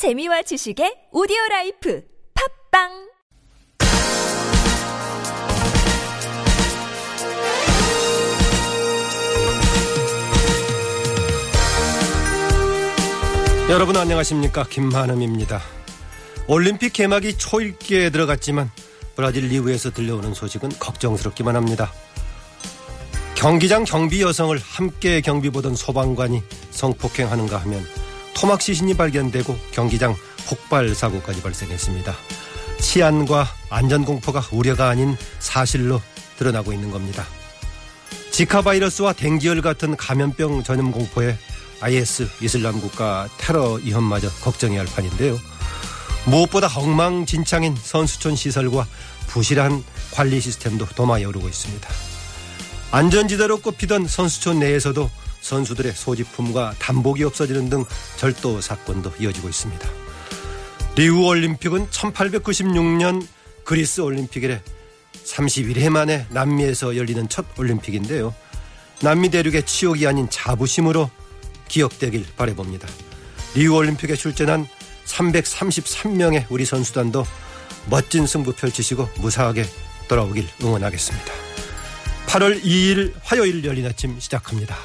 재미와 지식의 오디오 라이프 팟빵 여러분 안녕하십니까 김한음입니다. 올림픽 개막이 초읽기에 들어갔지만 브라질 리우에서 들려오는 소식은 걱정스럽기만 합니다. 경기장 경비 여성을 함께 경비 보던 소방관이 성폭행하는가 하면 토막 시신이 발견되고 경기장 폭발 사고까지 발생했습니다. 치안과 안전 공포가 우려가 아닌 사실로 드러나고 있는 겁니다. 지카 바이러스와 댕기열 같은 감염병 전염 공포에 IS 이슬람 국가 테러 위험마저 걱정해야 할 판인데요. 무엇보다 엉망진창인 선수촌 시설과 부실한 관리 시스템도 도마에 오르고 있습니다. 안전지대로 꼽히던 선수촌 내에서도 선수들의 소지품과 단복이 없어지는 등 절도 사건도 이어지고 있습니다. 리우 올림픽은 1896년 그리스 올림픽 이래 31회 만에 남미에서 열리는 첫 올림픽인데요. 남미 대륙의 치욕이 아닌 자부심으로 기억되길 바래봅니다. 리우 올림픽에 출전한 333명의 우리 선수단도 멋진 승부 펼치시고 무사하게 돌아오길 응원하겠습니다. 8월 2일 화요일 열린 아침 시작합니다.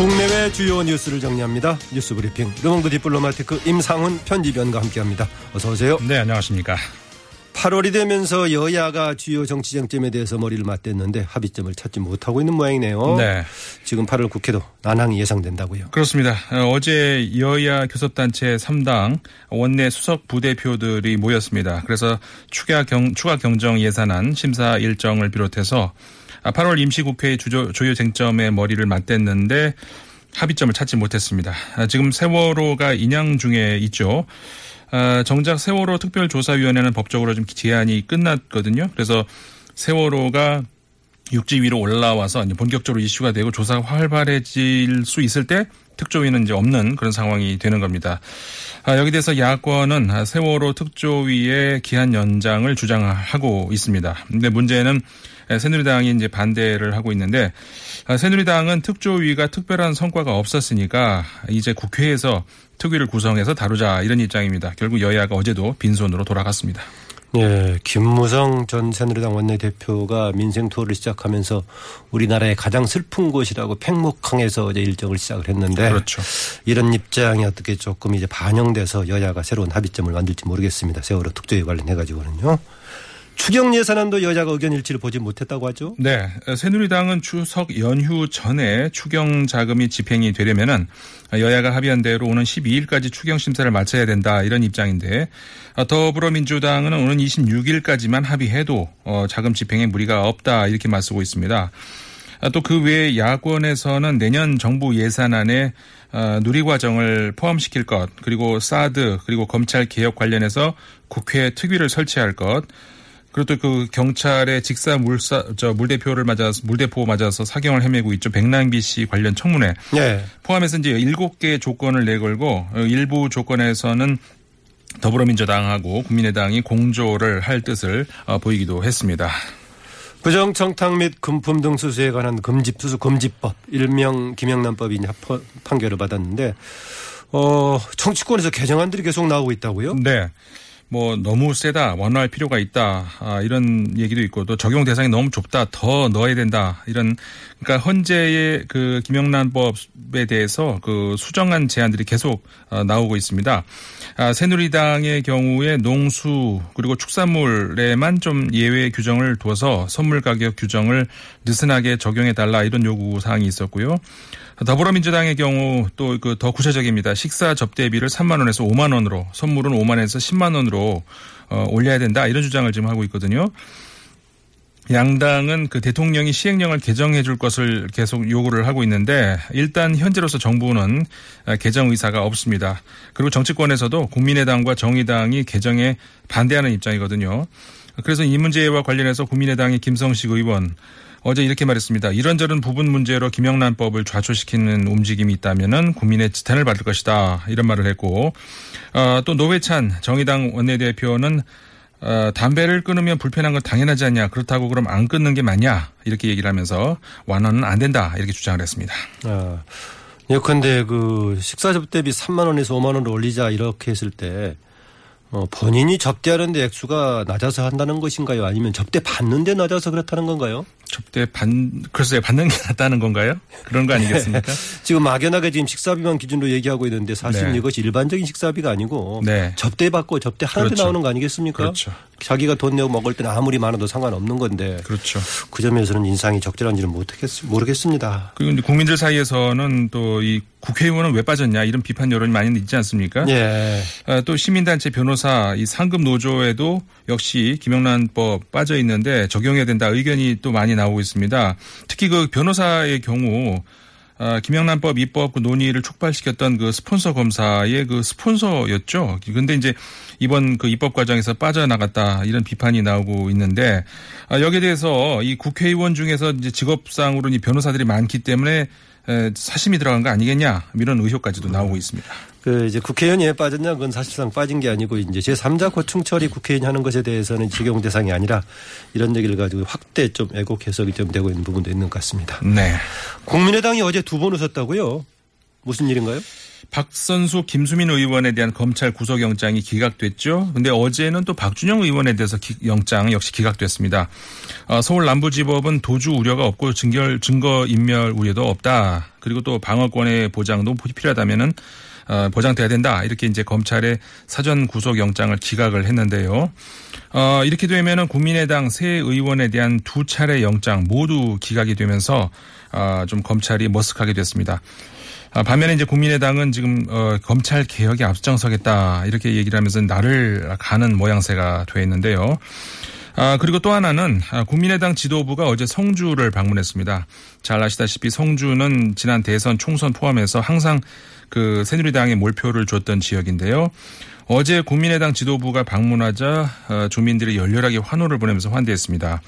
국내외 주요 뉴스를 정리합니다. 뉴스 브리핑 르몽드 디플로마티크 임상훈 편집위원과 함께합니다. 어서 오세요. 네, 안녕하십니까. 8월이 되면서 여야가 주요 정치 쟁점에 대해서 머리를 맞댔는데 합의점을 찾지 못하고 있는 모양이네요. 네. 지금 8월 국회도 난항이 예상된다고요. 그렇습니다. 어제 여야 교섭단체 3당 원내 수석 부대표들이 모였습니다. 그래서 추가, 경, 추가 경정 예산안 심사 일정을 비롯해서 8월 임시국회 주조, 조요 쟁점에 머리를 맞댔는데 합의점을 찾지 못했습니다. 지금 세월호가 인양 중에 있죠. 정작 세월호 특별조사위원회는 법적으로 좀 제한이 끝났거든요. 그래서 세월호가 육지 위로 올라와서 본격적으로 이슈가 되고 조사가 활발해질 수 있을 때 특조위는 이제 없는 그런 상황이 되는 겁니다. 여기 대해서 야권은 세월호 특조위의 기한 연장을 주장하고 있습니다. 근데 문제는 새누리당이 이제 반대를 하고 있는데 새누리당은 특조위가 특별한 성과가 없었으니까 이제 국회에서 특위를 구성해서 다루자 이런 입장입니다. 결국 여야가 어제도 빈손으로 돌아갔습니다. 예, 김무성 전 새누리당 원내대표가 민생 투어를 시작하면서 우리나라의 가장 슬픈 곳이라고 팽목항에서 어제 일정을 시작을 했는데 그렇죠. 이런 입장이 어떻게 조금 이제 반영돼서 여야가 새로운 합의점을 만들지 모르겠습니다. 세월호 특조위 관련해 가지고는요. 추경 예산안도 여자가 의견 일치를 보지 못했다고 하죠. 네. 새누리당은 추석 연휴 전에 추경 자금이 집행이 되려면은 여야가 합의한 대로 오는 12일까지 추경 심사를 마쳐야 된다 이런 입장인데 더불어민주당은 오는 26일까지만 합의해도 어, 자금 집행에 무리가 없다 이렇게 맞서고 있습니다. 또 그 외에 야권에서는 내년 정부 예산안에 어, 누리과정을 포함시킬 것 그리고 사드 그리고 검찰 개혁 관련해서 국회 특위를 설치할 것 그리고 또 그 경찰의 직사 물사 저 물대표를 맞아서 물대포 맞아서 사경을 헤매고 있죠. 백남기 씨 관련 청문회 네. 포함해서 이제 일곱 개 조건을 내걸고 일부 조건에서는 더불어민주당하고 국민의당이 공조를 할 뜻을 어, 보이기도 했습니다. 부정청탁 및 금품 등 수수에 관한 금집수수 금지법 일명 김영란법이 이제 판결을 받았는데 어 정치권에서 개정안들이 계속 나오고 있다고요? 네. 뭐 너무 세다 완화할 필요가 있다 아, 이런 얘기도 있고 또 적용 대상이 너무 좁다 더 넣어야 된다 이런 그러니까 현재의 그 김영란법에 대해서 그 수정안 제안들이 계속 어, 나오고 있습니다. 아, 새누리당의 경우에 농수 그리고 축산물에만 좀 예외 규정을 둬서 선물 가격 규정을 느슨하게 적용해 달라 이런 요구 사항이 있었고요. 더불어민주당의 경우 또 그 더 구체적입니다. 식사 접대비를 3만 원에서 5만 원으로 선물은 5만 원에서 10만 원으로 어, 올려야 된다 이런 주장을 지금 하고 있거든요. 양당은 그 대통령이 시행령을 개정해 줄 것을 계속 요구를 하고 있는데 일단 현재로서 정부는 개정 의사가 없습니다. 그리고 정치권에서도 국민의당과 정의당이 개정에 반대하는 입장이거든요. 그래서 이 문제와 관련해서 국민의당의 김성식 의원 어제 이렇게 말했습니다. 이런저런 부분 문제로 김영란법을 좌초시키는 움직임이 있다면 국민의 지탄을 받을 것이다. 이런 말을 했고 어, 또 노회찬 정의당 원내대표는 어, 담배를 끊으면 불편한 건 당연하지 않냐. 그렇다고 그럼 안 끊는 게 맞냐. 이렇게 얘기를 하면서 완화는 안 된다. 이렇게 주장을 했습니다. 아, 예컨대 그 식사 접대비 3만 원에서 5만 원을 올리자 이렇게 했을 때 어, 본인이 접대하는데 액수가 낮아서 한다는 것인가요? 아니면 접대 받는데 낮아서 그렇다는 건가요? 접대 반 글쎄요 받는 게 낫다는 건가요? 그런 거 아니겠습니까? 지금 막연하게 지금 식사비만 기준으로 얘기하고 있는데 사실 네. 이것이 일반적인 식사비가 아니고 네. 접대 받고 접대 하는데 그렇죠. 나오는 거 아니겠습니까? 그렇죠. 자기가 돈 내고 먹을 때는 아무리 많아도 상관없는 건데 그렇죠. 그 점에서는 인상이 적절한지는 모르겠습니다. 그리고 이제 국민들 사이에서는 또 이 국회의원은 왜 빠졌냐 이런 비판 여론이 많이 있지 않습니까? 예. 아, 또 시민단체 변호사 이 상급 노조에도 역시 김영란법 빠져 있는데 적용해야 된다 의견이 또 많이 나오고 있습니다. 특히 그 변호사의 경우 아, 김영란법 입법 그 논의를 촉발시켰던 그 스폰서 검사의 그 스폰서였죠. 근데 이제 이번 그 입법 과정에서 빠져나갔다 이런 비판이 나오고 있는데 아, 여기에 대해서 이 국회의원 중에서 이제 직업상으로는 이 변호사들이 많기 때문에 에, 사심이 들어간 거 아니겠냐 이런 의혹까지도 나오고 있습니다. 그 이제 국회의원이 왜 빠졌냐 그건 사실상 빠진 게 아니고 이제 제3자 고충 처리 국회의원이 하는 것에 대해서는 적용 대상이 아니라 이런 얘기를 가지고 확대 좀 애국 해석이 좀 되고 있는 부분도 있는 것 같습니다. 네. 국민의당이 어제 두 번 웃었다고요? 무슨 일인가요? 박선수 김수민 의원에 대한 검찰 구속영장이 기각됐죠. 근데 어제는 또 박준영 의원에 대해서 기- 영장 역시 기각됐습니다. 어, 서울 남부지법은 도주 우려가 없고 증거, 증거 인멸 우려도 없다. 그리고 또 방어권의 보장도 필요하다면은 어, 보장돼야 된다. 이렇게 이제 검찰의 사전 구속영장을 기각을 했는데요. 어, 이렇게 되면은 국민의당 새 의원에 대한 두 차례 영장 모두 기각이 되면서 아, 좀 검찰이 머쓱하게 됐습니다. 아, 반면에 이제 국민의당은 지금 어, 검찰 개혁에 앞장서겠다 이렇게 얘기를 하면서 나를 가는 모양새가 돼 있는데요. 아, 그리고 또 하나는 아, 국민의당 지도부가 어제 성주를 방문했습니다. 잘 아시다시피 성주는 지난 대선 총선 포함해서 항상 그 새누리당에 몰표를 줬던 지역인데요. 어제 국민의당 지도부가 방문하자 어, 주민들이 열렬하게 환호를 보내면서 환대했습니다.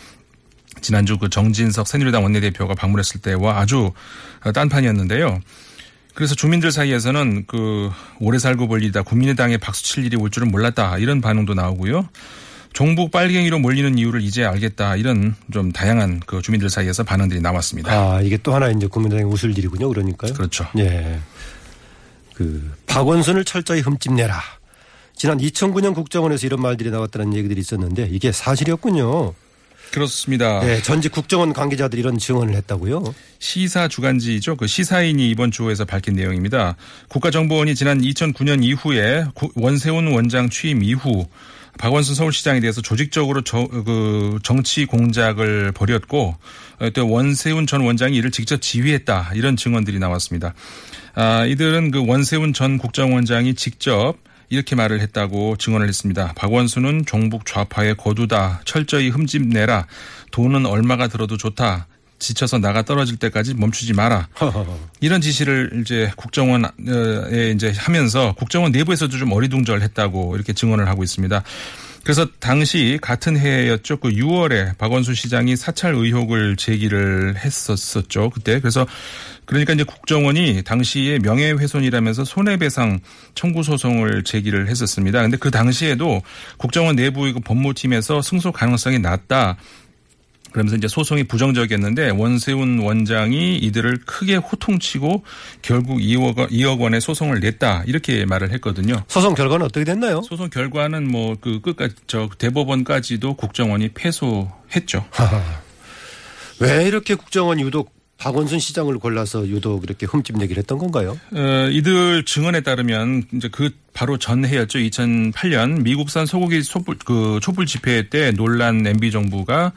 지난주 그 정진석 새누리당 원내대표가 방문했을 때와 아주 어, 딴판이었는데요. 그래서 주민들 사이에서는 그 오래 살고 벌리다 국민의당에 박수 칠 일이 올 줄은 몰랐다 이런 반응도 나오고요. 종북 빨갱이로 몰리는 이유를 이제 알겠다 이런 좀 다양한 그 주민들 사이에서 반응들이 나왔습니다. 아, 이게 또 하나 이제 국민의당이 웃을 일이군요. 그러니까요. 그렇죠. 예. 그 박원순을 철저히 흠집내라. 지난 2009년 국정원에서 이런 말들이 나왔다는 얘기들이 있었는데 이게 사실이었군요. 그렇습니다. 예, 전직 국정원 관계자들이 이런 증언을 했다고요. 시사 주간지죠. 그 시사인이 이번 주에서 밝힌 내용입니다. 국가정보원이 지난 2009년 이후에 구- 원세훈 원장 취임 이후 박원순 서울시장에 대해서 조직적으로 저, 그 정치 공작을 벌였고 어, 또 원세훈 전 원장이 이를 직접 지휘했다 이런 증언들이 나왔습니다. 아, 이들은 그 원세훈 전 국정원장이 직접 이렇게 말을 했다고 증언을 했습니다. 박원순은 종북 좌파의 거두다. 철저히 흠집내라. 돈은 얼마가 들어도 좋다. 지쳐서 나가 떨어질 때까지 멈추지 마라. 이런 지시를 이제 국정원에 이제 하면서 국정원 내부에서도 좀 어리둥절했다고 이렇게 증언을 하고 있습니다. 그래서 당시 같은 해였죠. 그 6월에 박원순 시장이 사찰 의혹을 제기를 했었었죠. 그때. 그래서 그러니까 이제 국정원이 당시에 명예훼손이라면서 손해배상 청구 소송을 제기를 했었습니다. 근데 그 당시에도 국정원 내부의 그 법무팀에서 승소 가능성이 낮다. 그러면서 이제 소송이 부정적이었는데 원세훈 원장이 이들을 크게 호통치고 결국 2억, 원, 2억 원의 소송을 냈다 이렇게 말을 했거든요. 소송 결과는 어떻게 됐나요? 소송 결과는 뭐 그 끝까지 저 대법원까지도 국정원이 패소했죠. 왜 이렇게 국정원이 유독 박원순 시장을 골라서 유독 이렇게 흠집내기를 했던 건가요? 어, 이들 증언에 따르면 이제 그 바로 전해였죠. 2008년 미국산 소고기 촛불 그 촛불 집회 때 논란 MB 정부가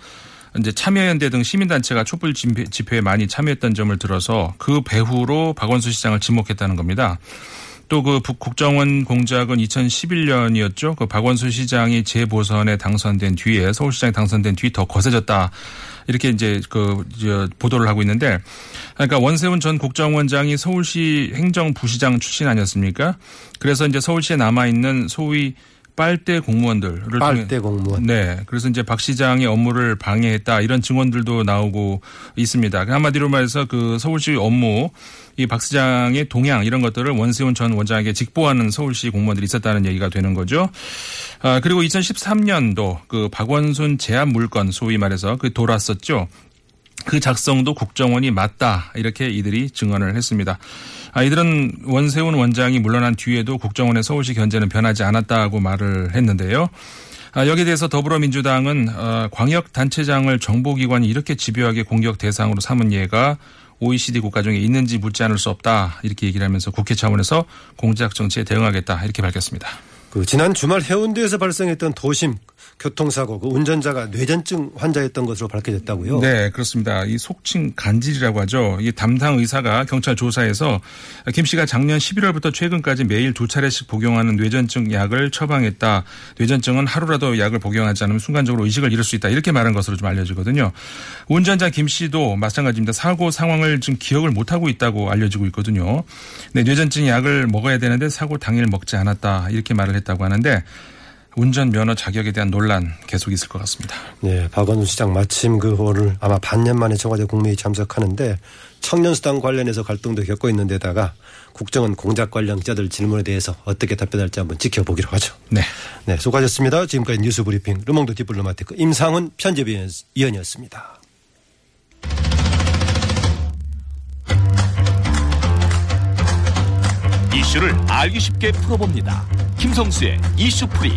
이제 참여연대 등 시민단체가 촛불 집회, 집회에 많이 참여했던 점을 들어서 그 배후로 박원순 시장을 지목했다는 겁니다. 또 그 국정원 공작은 2011년이었죠. 그 박원순 시장이 재보선에 당선된 뒤에 서울시장에 당선된 뒤 더 거세졌다. 이렇게 이제 그 저, 보도를 하고 있는데 그러니까 원세훈 전 국정원장이 서울시 행정부시장 출신 아니었습니까? 그래서 이제 서울시에 남아 있는 소위 빨대 공무원들을 빨대 공무원. 네. 그래서 이제 박 시장의 업무를 방해했다 이런 증언들도 나오고 있습니다. 한마디로 말해서 그 서울시 업무 이 박 시장의 동향 이런 것들을 원세훈 전 원장에게 직보하는 서울시 공무원들이 있었다는 얘기가 되는 거죠. 아, 그리고 2013년도 그 박원순 제압 물건 소위 말해서 그 돌았었죠. 그 작성도 국정원이 맞다 이렇게 이들이 증언을 했습니다. 아, 이들은 원세훈 원장이 물러난 뒤에도 국정원의 서울시 견제는 변하지 않았다고 말을 했는데요. 아, 여기에 대해서 더불어민주당은 어, 광역단체장을 정보기관이 이렇게 집요하게 공격 대상으로 삼은 예가 OECD 국가 중에 있는지 묻지 않을 수 없다 이렇게 얘기를 하면서 국회 차원에서 공작 정치에 대응하겠다 이렇게 밝혔습니다. 그 지난 주말 해운대에서 발생했던 도심 교통사고 그 운전자가 뇌전증 환자였던 것으로 밝혀졌다고요? 네, 그렇습니다. 이 속칭 간질이라고 하죠. 이 담당 의사가 경찰 조사에서 김 씨가 작년 11월부터 최근까지 매일 두 차례씩 복용하는 뇌전증 약을 처방했다. 뇌전증은 하루라도 약을 복용하지 않으면 순간적으로 의식을 잃을 수 있다. 이렇게 말한 것으로 좀 알려지거든요. 운전자 김 씨도 마찬가지입니다. 사고 상황을 지금 기억을 못 하고 있다고 알려지고 있거든요. 네, 뇌전증 약을 먹어야 되는데 사고 당일 먹지 않았다. 이렇게 말을 했 다고 하는데 운전 면허 자격에 대한 논란 계속 있을 것 같습니다. 네, 박원순 시장 마침 그 오늘 아마 반년 만에 청와대 국무회의 참석하는데 청년수당 관련해서 갈등도 겪고 있는 데다가 국정원 공작 관련 기자들 질문에 대해서 어떻게 답변할지 한번 지켜보기로 하죠. 네. 네, 수고하셨습니다. 지금까지 뉴스 브리핑 르몽드 디플로마티크 임상훈 편집위원이었습니다. 이슈를 알기 쉽게 풀어봅니다. 김성수의 이슈풀이.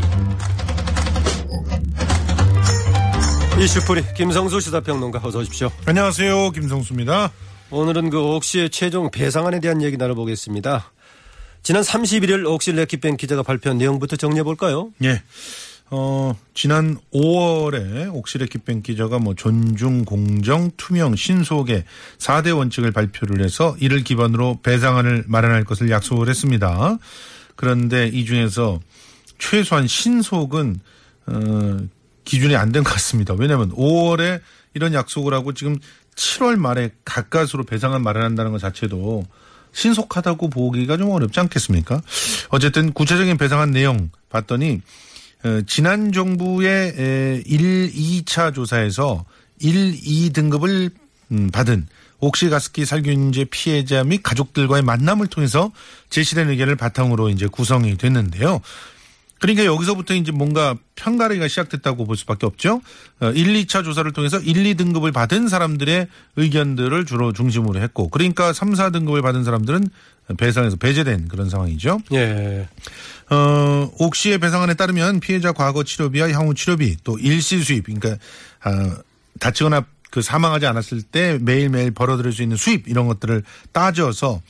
이슈풀이 김성수 시사평론가 어서 오십시오. 안녕하세요. 김성수입니다. 오늘은 그 옥시의 최종 배상안에 대한 얘기 나눠보겠습니다. 지난 31일 옥시 레키뱅 기자가 발표한 내용부터 정리해 볼까요? 예. 어, 지난 5월에 옥시레키뱅 기자가 뭐 존중, 공정, 투명, 신속의 4대 원칙을 발표를 해서 이를 기반으로 배상안을 마련할 것을 약속을 했습니다. 그런데 이 중에서 최소한 신속은 어, 기준이 안 된 것 같습니다. 왜냐하면 5월에 이런 약속을 하고 지금 7월 말에 가까스로 배상안 마련한다는 것 자체도 신속하다고 보기가 좀 어렵지 않겠습니까? 어쨌든 구체적인 배상안 내용 봤더니 어, 지난 정부의 1, 2차 조사에서 1, 2등급을 음, 받은 옥시가스키 살균제 피해자 및 가족들과의 만남을 통해서 제시된 의견을 바탕으로 이제 구성이 됐는데요. 그러니까 여기서부터 이제 뭔가 편가르기가 시작됐다고 볼 수밖에 없죠. 1, 어, 2차 조사를 통해서 1, 2등급을 받은 사람들의 의견들을 주로 중심으로 했고, 그러니까 3, 4등급을 받은 사람들은 배상에서 배제된 그런 상황이죠. 예. 어, 옥시의 배상안에 따르면 피해자 과거 치료비와 향후 치료비 또 일시 수입, 그러니까 어, 다치거나 그 사망하지 않았을 때 매일매일 벌어들일 수 있는 수입 이런 것들을 따져서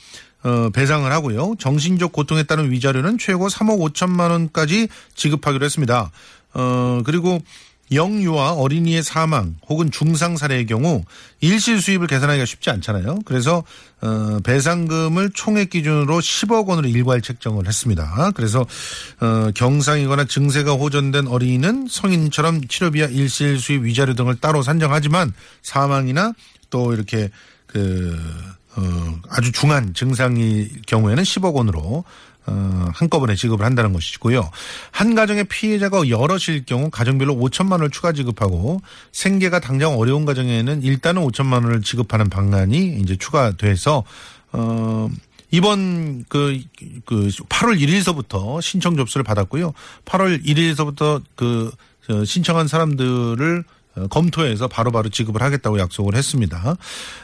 어, 배상을 하고요. 정신적 고통에 따른 위자료는 최고 3억 5천만 원까지 지급하기로 했습니다. 어, 그리고 영유아 어린이의 사망 혹은 중상 사례의 경우 일시 수입을 계산하기가 쉽지 않잖아요. 그래서 어 배상금을 총액 기준으로 10억 원으로 일괄 책정을 했습니다. 그래서 어 경상이거나 증세가 호전된 어린이는 성인처럼 치료비와 일시 수입 위자료 등을 따로 산정하지만 사망이나 또 이렇게 그 어, 아주 중한 증상의 경우에는 10억 원으로 어, 한꺼번에 지급을 한다는 것이고요. 한 가정의 피해자가 여럿일 경우 가정별로 5천만 원을 추가 지급하고 생계가 당장 어려운 가정에는 일단은 5천만 원을 지급하는 방안이 이제 추가돼서 어 이번 그, 그 8월 1일서부터 신청 접수를 받았고요. 8월 1일서부터 그 신청한 사람들을 어, 검토해서 바로바로 바로 지급을 하겠다고 약속을 했습니다.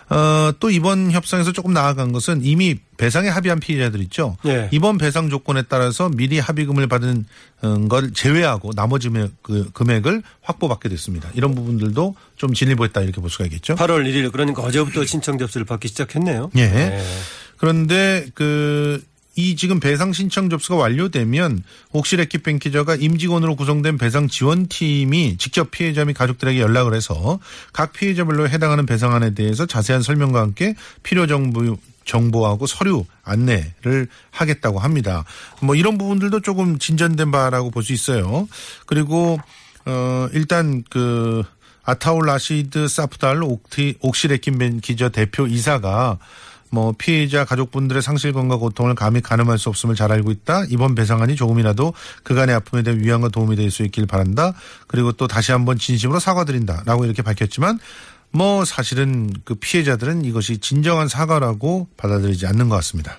어, 또 이번 협상에서 조금 나아간 것은 이미 배상에 합의한 피해자들 있죠. 네. 이번 배상 조건에 따라서 미리 합의금을 받은 어, 걸 제외하고 나머지 그 금액 을 확보받게 됐습니다. 이런 부분들도 좀 진일보했다 이렇게 볼 수가 있겠죠. 8월 1일 그러니까 어제부터 신청 접수를 받기 시작했네요. 예. 네. 그런데 그 이 지금 배상 신청 접수가 완료되면 옥시레키뱅 기자가 임직원으로 구성된 배상 지원팀이 직접 피해자 및 가족들에게 연락을 해서 각 피해자별로 해당하는 배상안에 대해서 자세한 설명과 함께 필요 정보 정보하고 서류 안내를 하겠다고 합니다. 뭐 이런 부분들도 조금 진전된 바라고 볼 수 있어요. 그리고 어 일단 그 아타울 라시드 사프달 옥시레킨벤 기자 대표 이사가 뭐 피해자 가족분들의 상실감과 고통을 감히 가늠할 수 없음을 잘 알고 있다. 이번 배상안이 조금이라도 그간의 아픔에 대한 위안과 도움이 될 수 있길 바란다. 그리고 또 다시 한번 진심으로 사과드린다라고 이렇게 밝혔지만 뭐 사실은 그 피해자들은 이것이 진정한 사과라고 받아들이지 않는 것 같습니다.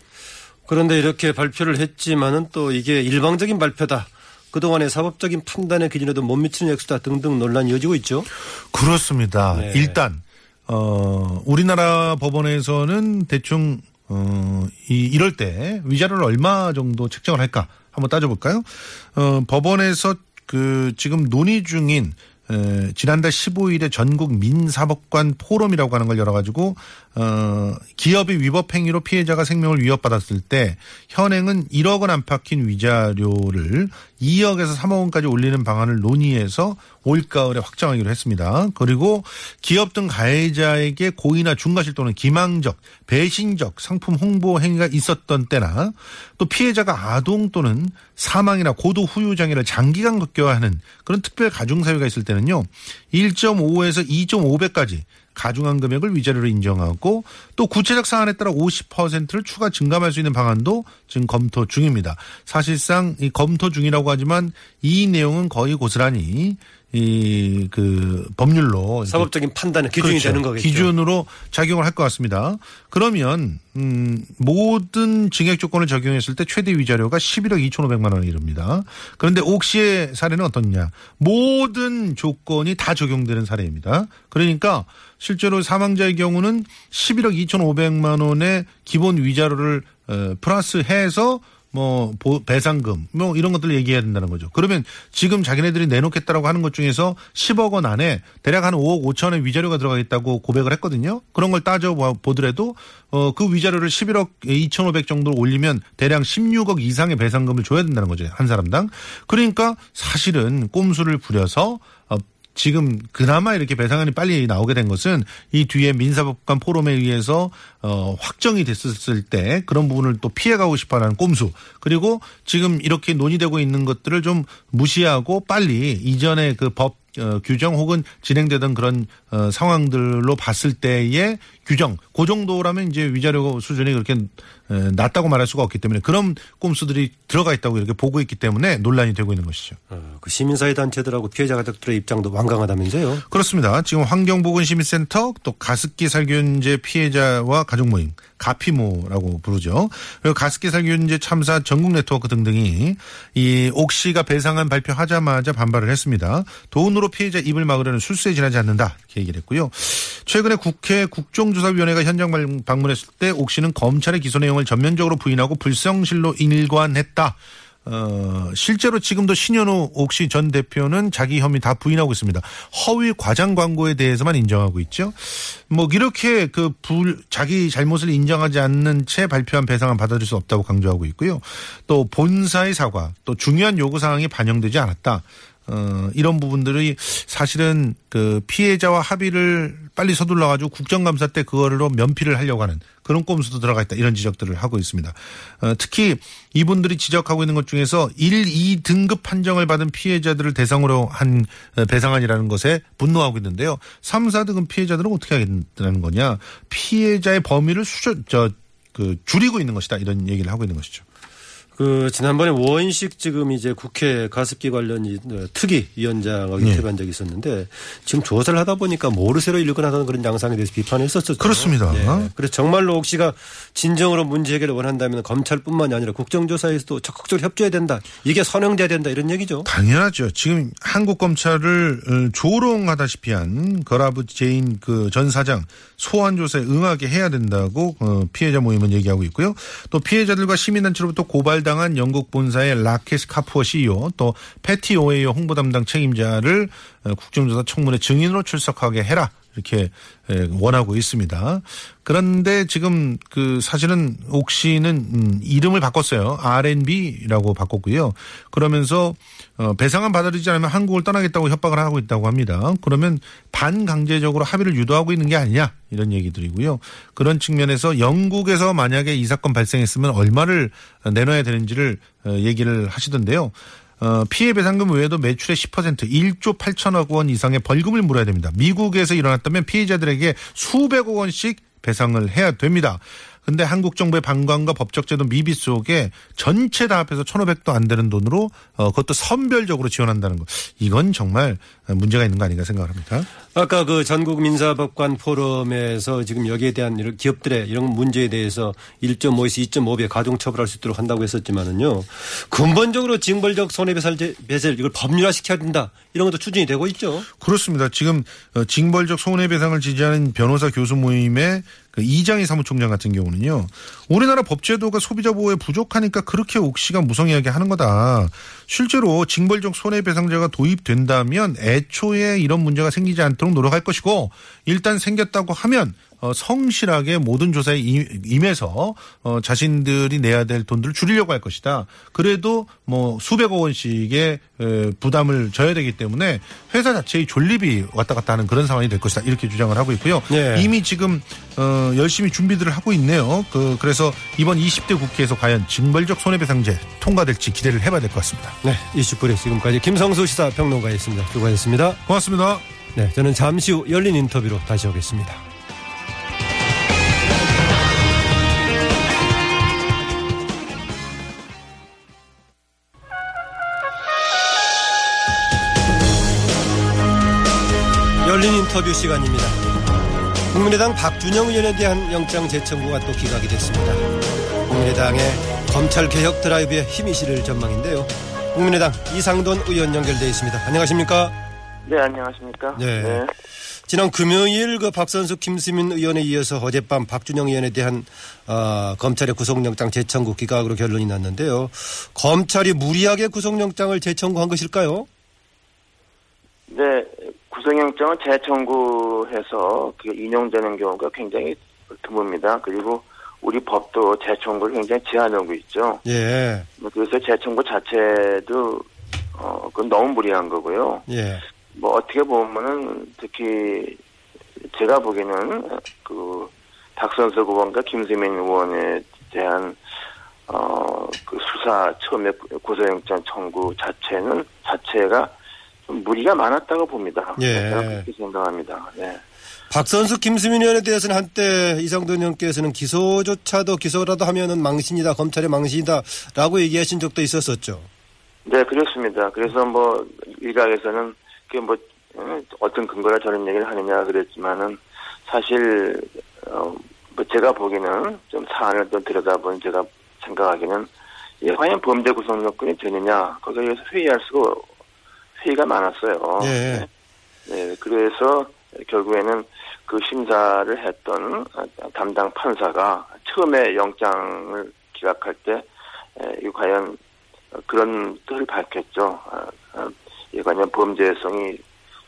그런데 이렇게 발표를 했지만은 또 이게 일방적인 발표다. 그동안의 사법적인 판단의 기준에도 못 미치는 액수다 등등 논란이 이어지고 있죠. 그렇습니다. 네. 일단 어 우리나라 법원에서는 대충 어 이, 이럴 때 위자료를 얼마 정도 책정을 할까 한번 따져볼까요? 어 법원에서 그 지금 논의 중인 에, 지난달 15일에 전국 민사법관 포럼이라고 하는 걸 열어가지고 어, 기업이 위법 행위로 피해자가 생명을 위협받았을 때 현행은 1억 원 안팎인 위자료를 2억에서 3억 원까지 올리는 방안을 논의해서 올가을에 확정하기로 했습니다. 그리고 기업 등 가해자에게 고의나 중과실 또는 기망적, 배신적 상품 홍보 행위가 있었던 때나 또 피해자가 아동 또는 사망이나 고도 후유 장애를 장기간 겪어야 하는 그런 특별 가중 사유가 있을 때는요. 1.5에서 2.5배까지 가중한 금액을 위자료로 인정하고 또 구체적 사안에 따라 50%를 추가 증감할 수 있는 방안도 지금 검토 중입니다. 사실상 이 검토 중이라고 하지만 이 내용은 거의 고스란히 이 그 법률로 사법적인 판단의 기준이 그렇죠. 되는 거겠죠. 기준으로 작용을 할 것 같습니다. 그러면 음 모든 증액 조건을 적용했을 때 최대 위자료가 11억 2,500만 원에 이릅니다. 그런데 옥시의 사례는 어떻냐? 모든 조건이 다 적용되는 사례입니다. 그러니까 실제로 사망자의 경우는 11억 2,500만 원의 기본 위자료를 어, 플러스해서 뭐 보- 배상금 뭐 이런 것들을 얘기해야 된다는 거죠. 그러면 지금 자기네들이 내놓겠다라고 하는 것 중에서 10억 원 안에 대략 한 5억 5천의 위자료가 들어가겠다고 고백을 했거든요. 그런 걸 따져 보더라도 어 그 위자료를 11억 2,500 정도로 올리면 대략 16억 이상의 배상금을 줘야 된다는 거죠. 한 사람당. 그러니까 사실은 꼼수를 부려서 어 지금 그나마 이렇게 배상안이 빨리 나오게 된 것은 이 뒤에 민사법관 포럼에 의해서 어 확정이 됐었을 때 그런 부분을 또 피해가고 싶어하는 꼼수. 그리고 지금 이렇게 논의되고 있는 것들을 좀 무시하고 빨리 이전에 그법 어, 규정 혹은 진행되던 그런 어, 상황들로 봤을 때의 규정 그 정도라면 이제 위자료 수준이 그렇게 에, 낮다고 말할 수가 없기 때문에 그런 꼼수들이 들어가 있다고 이렇게 보고 있기 때문에 논란이 되고 있는 것이죠. 어, 그 시민사회 단체들하고 피해자 가족들의 입장도 완강하다면서요. 그렇습니다. 지금 환경보건시민센터 또 가습기 살균제 피해자와 가족 모임 가피모라고 부르죠. 그리고 가습기 살균제 참사 전국 네트워크 등등이 이 옥시가 배상안 발표하자마자 반발을 했습니다. 돈으로 피해자 입을 막으려는 술수에 지나지 않는다 이렇게 얘기를 했고요. 최근에 국회 국정조사위원회가 현장 방- 방문했을 때 옥시는 검찰의 기소 내용을 전면적으로 부인하고 불성실로 일관했다. 어, 실제로 지금도 신현우 옥시 전 대표는 자기 혐의 다 부인하고 있습니다. 허위 과장 광고에 대해서만 인정하고 있죠. 뭐 이렇게 그 불, 자기 잘못을 인정하지 않는 채 발표한 배상은 받아들일 수 없다고 강조하고 있고요. 또 본사의 사과, 또 중요한 요구 사항이 반영되지 않았다. 어, 이런 부분들이 사실은 그 피해자와 합의를 빨리 서둘러 가지고 국정감사 때 그거로 면피를 하려고 하는 그런 꼼수도 들어가 있다. 이런 지적들을 하고 있습니다. 어, 특히 이분들이 지적하고 있는 것 중에서 1, 2등급 판정을 받은 피해자들을 대상으로 한 어, 배상안이라는 것에 분노하고 있는데요. 3, 4등급 피해자들은 어떻게 하겠다는 거냐. 피해자의 범위를 수저, 저, 그 줄이고 있는 것이다. 이런 얘기를 하고 있는 것이죠. 그 지난번에 원식 지금 이제 국회 가습기 관련 이, 어, 특위 위원장하고 예. 인터뷰한 적이 있었는데 지금 조사를 하다 보니까 모르쇠로 일관하다는 그런 양상에 대해서 비판을 했었죠. 그렇습니다. 그래서 정말로 옥시가 진정으로 문제 해결을 원한다면 검찰뿐만이 아니라 국정조사에서도 적극적으로 협조해야 된다. 이게 선행돼야 된다 이런 얘기죠. 당연하죠. 지금 한국 검찰을 어, 조롱하다시피 한 거라브 제인 그 전 사장 소환 조사에 응하게 해야 된다고 어, 피해자 모임은 얘기하고 있고요. 또 피해자들과 시민단체로부터 고발 당한 영국 본사의 라케스 카푸어 CEO 또 패티 오웨이어 홍보 담당 책임자를 어, 국정조사 청문회 증인으로 출석하게 해라. 이렇게 에, 원하고 있습니다. 그런데 지금 그 사실은 옥시는 음, 이름을 바꿨어요. R&B라고 바꿨고요. 그러면서 어, 배상안 받아들이지 않으면 한국을 떠나겠다고 협박을 하고 있다고 합니다. 그러면 반강제적으로 합의를 유도하고 있는 게 아니냐 이런 얘기들이고요. 그런 측면에서 영국에서 만약에 이 사건 발생했으면 얼마를 내놔야 되는지를 어, 얘기를 하시던데요. 어, 피해 배상금 외에도 매출의 10% 1조 8천억 원 이상의 벌금을 물어야 됩니다. 미국에서 일어났다면 피해자들에게 수백억 원씩 배상을 해야 됩니다. 근데 한국 정부의 방관과 법적 제도 미비 속에 전체 다 합해서 1,500도 안 되는 돈으로 어, 그것도 선별적으로 지원한다는 거. 이건 정말 문제가 있는 거 아닌가 생각을 합니다. 아까 그 전국 민사법관 포럼에서 지금 여기에 대한 이런 기업들의 이런 문제에 대해서 1.5에서 2.5배 가중 처벌할 수 있도록 한다고 했었지만은요. 근본적으로 징벌적 손해배상 배설 이걸 법률화 시켜야 된다. 이런 것도 추진이 되고 있죠. 그렇습니다. 지금 어, 징벌적 손해배상을 지지하는 변호사 교수 모임의 그 이장희 사무총장 같은 경우는요. 우리나라 법제도가 소비자 보호에 부족하니까 그렇게 옥시가 무성의하게 하는 거다. 실제로 징벌적 손해배상제가 도입된다면 애초에 이런 문제가 생기지 않도록 노력할 것이고 일단 생겼다고 하면 어, 성실하게 모든 조사에 임해서 어, 자신들이 내야 될 돈들을 줄이려고 할 것이다. 그래도 뭐 수백억 원씩의 부담을 져야 되기 때문에 회사 자체의 존립이 왔다 갔다 하는 그런 상황이 될 것이다. 이렇게 주장을 하고 있고요. 네. 이미 지금 어, 열심히 준비들을 하고 있네요. 그 그래서 이번 20대 국회에서 과연 징벌적 손해배상제 통과될지 기대를 해봐야 될 것 같습니다. 네, 이슈풀에 지금까지 김성수 시사평론가였습니다. 수고하셨습니다. 고맙습니다. 네, 저는 잠시 후 열린 인터뷰로 다시 오겠습니다. 열린 인터뷰 시간입니다. 국민의당 박준영 의원에 대한 영장 재청구가 또 기각이 됐습니다. 국민의당의 검찰 개혁 드라이브에 힘이 실을 전망인데요. 국민의당 이상돈 의원 연결돼 있습니다. 안녕하십니까? 네, 안녕하십니까? 네. 네. 지난 금요일 그 박선수 김수민 의원에 이어서 어젯밤 박준영 의원에 대한 어, 검찰의 구속영장 재청구 기각으로 결론이 났는데요. 검찰이 무리하게 구속영장을 재청구한 것일까요? 네, 구속영장은 재청구해서 그 인용되는 경우가 굉장히 드뭅니다. 그리고 우리 법도 재청구를 굉장히 제한하고 있죠. 예. 뭐 그래서 재청구 자체도 어 그건 너무 무리한 거고요. 예. 뭐 어떻게 보면은 특히 제가 보기에는 그 박선서 의원과 김세민 의원에 대한 어 그 수사 처음에 구속영장 청구 자체는 자체가 무리가 많았다고 봅니다. 예. 제가 그렇게 생각합니다. 네. 박선수 김수민 의원에 대해서는 한때 이상돈 의원께서는 기소조차도 기소라도 하면은 망신이다, 검찰의 망신이다라고 얘기하신 적도 있었었죠. 네, 그렇습니다. 그래서 뭐 일각에서는 그게 뭐 어, 어떤 근거라 저런 얘기를 하느냐 그랬지만은 사실 어 뭐 제가 보기에는 좀 사안을 또 들여다본 제가 생각하기는 예, 과연 범죄 구성 요건이 되느냐 거기에 대해서 회의할 수가 회의가 많았어요. 예. 네. 네. 그래서 결국에는 그 심사를 했던 담당 판사가 처음에 영장을 기각할 때 이 과연 그런 뜻을 밝혔죠. 과연 범죄성이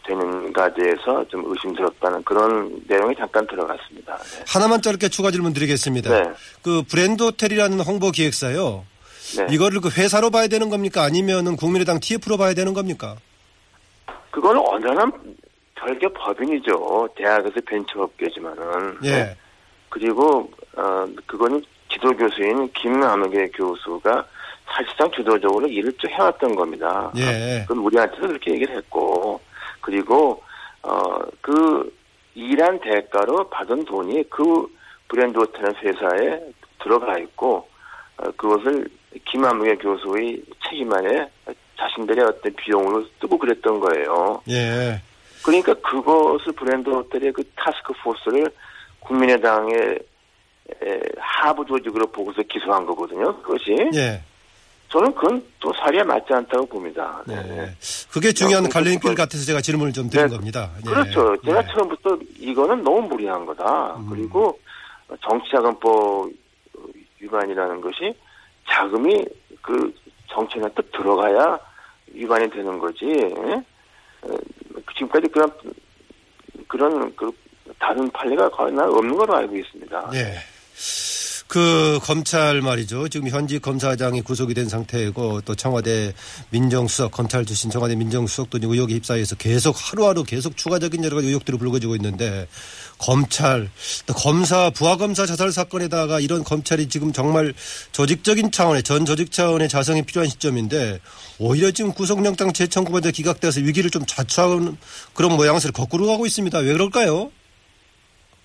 되는가 대해서 좀 의심스럽다는 그런 내용이 잠깐 들어갔습니다. 네. 하나만 짧게 추가 질문 드리겠습니다. 네. 그 브랜드 호텔이라는 홍보 기획사요. 네. 이거를 그 회사로 봐야 되는 겁니까? 아니면은 국민의당 TF로 봐야 되는 겁니까? 그거는 언제나 별개 법인이죠. 대학에서 벤처업계지만은. 예. 네. 그리고 어 그거는 지도 교수인 김남욱의 교수가 사실상 주도적으로 일을 쭉 해왔던 겁니다. 예. 그건 우리한테도 그렇게 얘기를 했고 그리고 어 그 일한 대가로 받은 돈이 그 브랜드 호텔 회사에 들어가 있고 어, 그것을 김남욱의 교수의 책임 안에 자신들의 어떤 비용으로 쓰고 그랬던 거예요. 예. 그러니까 그것을 브랜드 호텔의 그 타스크 포스를 국민의당의 하부 조직으로 보고서 기소한 거거든요. 그것이. 예. 저는 그건 또 사리에 맞지 않다고 봅니다. 네. 네. 그게 중요한 어, 갈림길 같아서 제가 질문을 좀 드린 네. 겁니다. 예. 그렇죠. 제가 네. 처음부터 이거는 너무 무리한 거다. 음. 그리고 정치자금법 위반이라는 것이 자금이 그 정치에 또 들어가야 위반이 되는 거지. 예? 어, 지금까지 그런 그런 그 다른 판례가 거의 없는 걸로 알고 있습니다. 네. 그 검찰 말이죠. 지금 현직 검사장이 구속이 된 상태이고 또 청와대 민정수석 검찰 출신 청와대 민정수석도 의혹에 휩싸여서 계속 하루하루 계속 추가적인 여러 가지 의혹들이 불거지고 있는데 검찰 또 검사 부하검사 자살 사건에다가 이런 검찰이 지금 정말 조직적인 차원의 전 조직 차원의 자성이 필요한 시점인데 오히려 지금 구속영장 재청구가 기각돼서 위기를 좀 자초하는 그런 모양새를 거꾸로 가고 있습니다. 왜 그럴까요?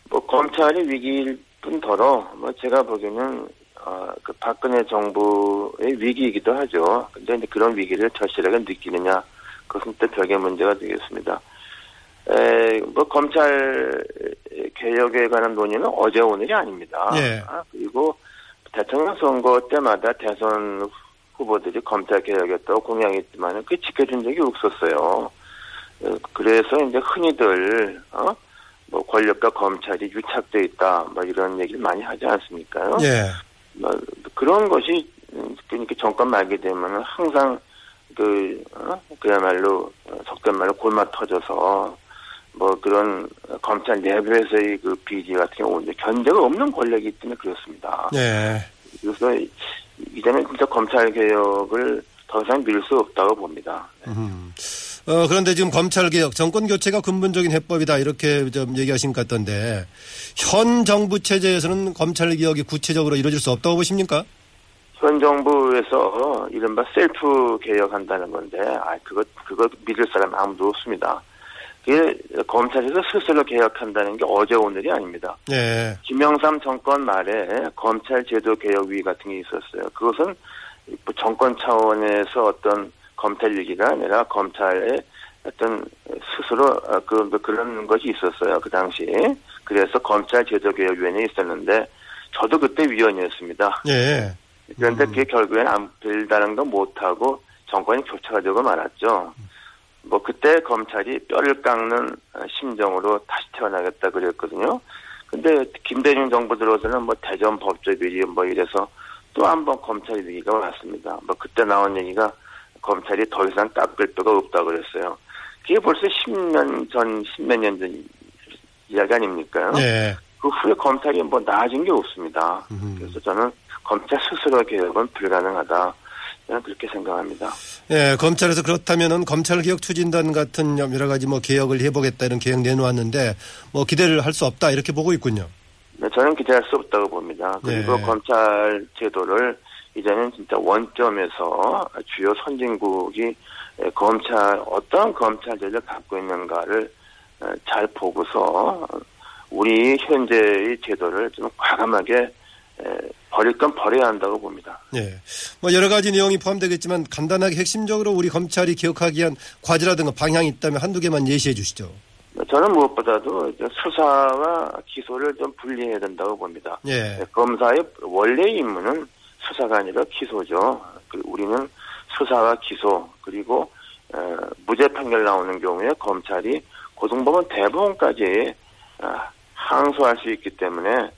뭐 검찰이 위기를 뿐더러 뭐 제가 보기에는 어, 그 박근혜 정부의 위기이기도 하죠. 근데 이제 그런 위기를 절실하게 느끼느냐 그것은 또 별개 문제가 되겠습니다. 에, 뭐 검찰 개혁에 관한 논의는 어제 오늘이 아닙니다. 예. 아, 그리고 대통령 선거 때마다 대선 후보들이 검찰 개혁했다고 공약했지만 그 지켜준 적이 없었어요. 어, 그래서 이제 흔히들 어? 뭐 권력과 검찰이 유착돼 있다 뭐 이런 얘기를 많이 하지 않습니까요? 예. 뭐 그런 것이 음, 그러니까 정권 말게 되면은 항상 그 어? 그야말로 어, 속된 말로 골마 터져서 뭐 그런 검찰 내부에서의 그 비리 같은 게 오는데 견제가 없는 권력이기 때문에 그렇습니다. 예. 그래서 이- 이제는 진짜 검찰 개혁을 더 이상 밀 수 없다고 봅니다. 음. 어, 그런데 지금 검찰 개혁, 정권 교체가 근본적인 해법이다 이렇게 좀 얘기하신 것 같던데 현 정부 체제에서는 검찰 개혁이 구체적으로 이루어질 수 없다고 보십니까? 현 정부에서 이른바 셀프 개혁한다는 건데, 아, 그거, 그거 믿을 사람 아무도 없습니다. 그게 검찰에서 스스로 개혁한다는 게 어제 오늘이 아닙니다. 예. 김영삼 정권 말에 검찰 제도 개혁위 같은 게 있었어요. 그것은 뭐 정권 차원에서 어떤 검찰 얘기가 아니라 검찰의 어떤 스스로 어, 그뭐 그런 것이 있었어요 그 당시에 그래서 검찰 제도 개혁위원회 있었는데 저도 그때 위원이었습니다. 예. 그런데 그게 결국엔 안 될다는 거 못하고 정권이 교체가 되고 말았죠. 뭐 그때 검찰이 뼈를 깎는 어, 심정으로 다시 태어나겠다 그랬거든요. 근데 김대중 정부 들어서는 뭐 대전 법조 비리 뭐 이래서 또 한 번 검찰 위기가 왔습니다. 뭐 그때 나온 얘기가 검찰이 더 이상 깎을 뼈가 없다 그랬어요. 그게 벌써 10년 전, 10몇 년 전 이야기 아닙니까? 예. 그 후에 검찰이 뭐 나아진 게 없습니다. 음. 그래서 저는 검찰 스스로 개혁은 불가능하다. 저는 그렇게 생각합니다. 예, 검찰에서 그렇다면은 검찰 개혁 추진단 같은 여러 가지 뭐 개혁을 해보겠다 이런 계획 내놓았는데 뭐 기대를 할 수 없다 이렇게 보고 있군요. 네, 저는 기대할 수 없다고 봅니다. 그리고 네. 검찰 제도를 이제는 진짜 원점에서 주요 선진국이 에, 검찰 어떤 검찰 제를 갖고 있는가를 어, 잘 보고서 우리 현재의 제도를 좀 과감하게 에, 버릴 건 버려야 한다고 봅니다. 예. 뭐 여러 가지 내용이 포함되겠지만 간단하게 핵심적으로 우리 검찰이 기억하기 위한 과제라든가 방향이 있다면 한두 개만 예시해 주시죠. 저는 무엇보다도 수사와 기소를 좀 분리해야 된다고 봅니다. 예. 네, 검사의 원래 임무는 수사가 아니라 기소죠. 그 우리는 수사와 기소 그리고 어, 무죄 판결 나오는 경우에 검찰이 고등법원 대법원까지 어, 항소할 수 있기 때문에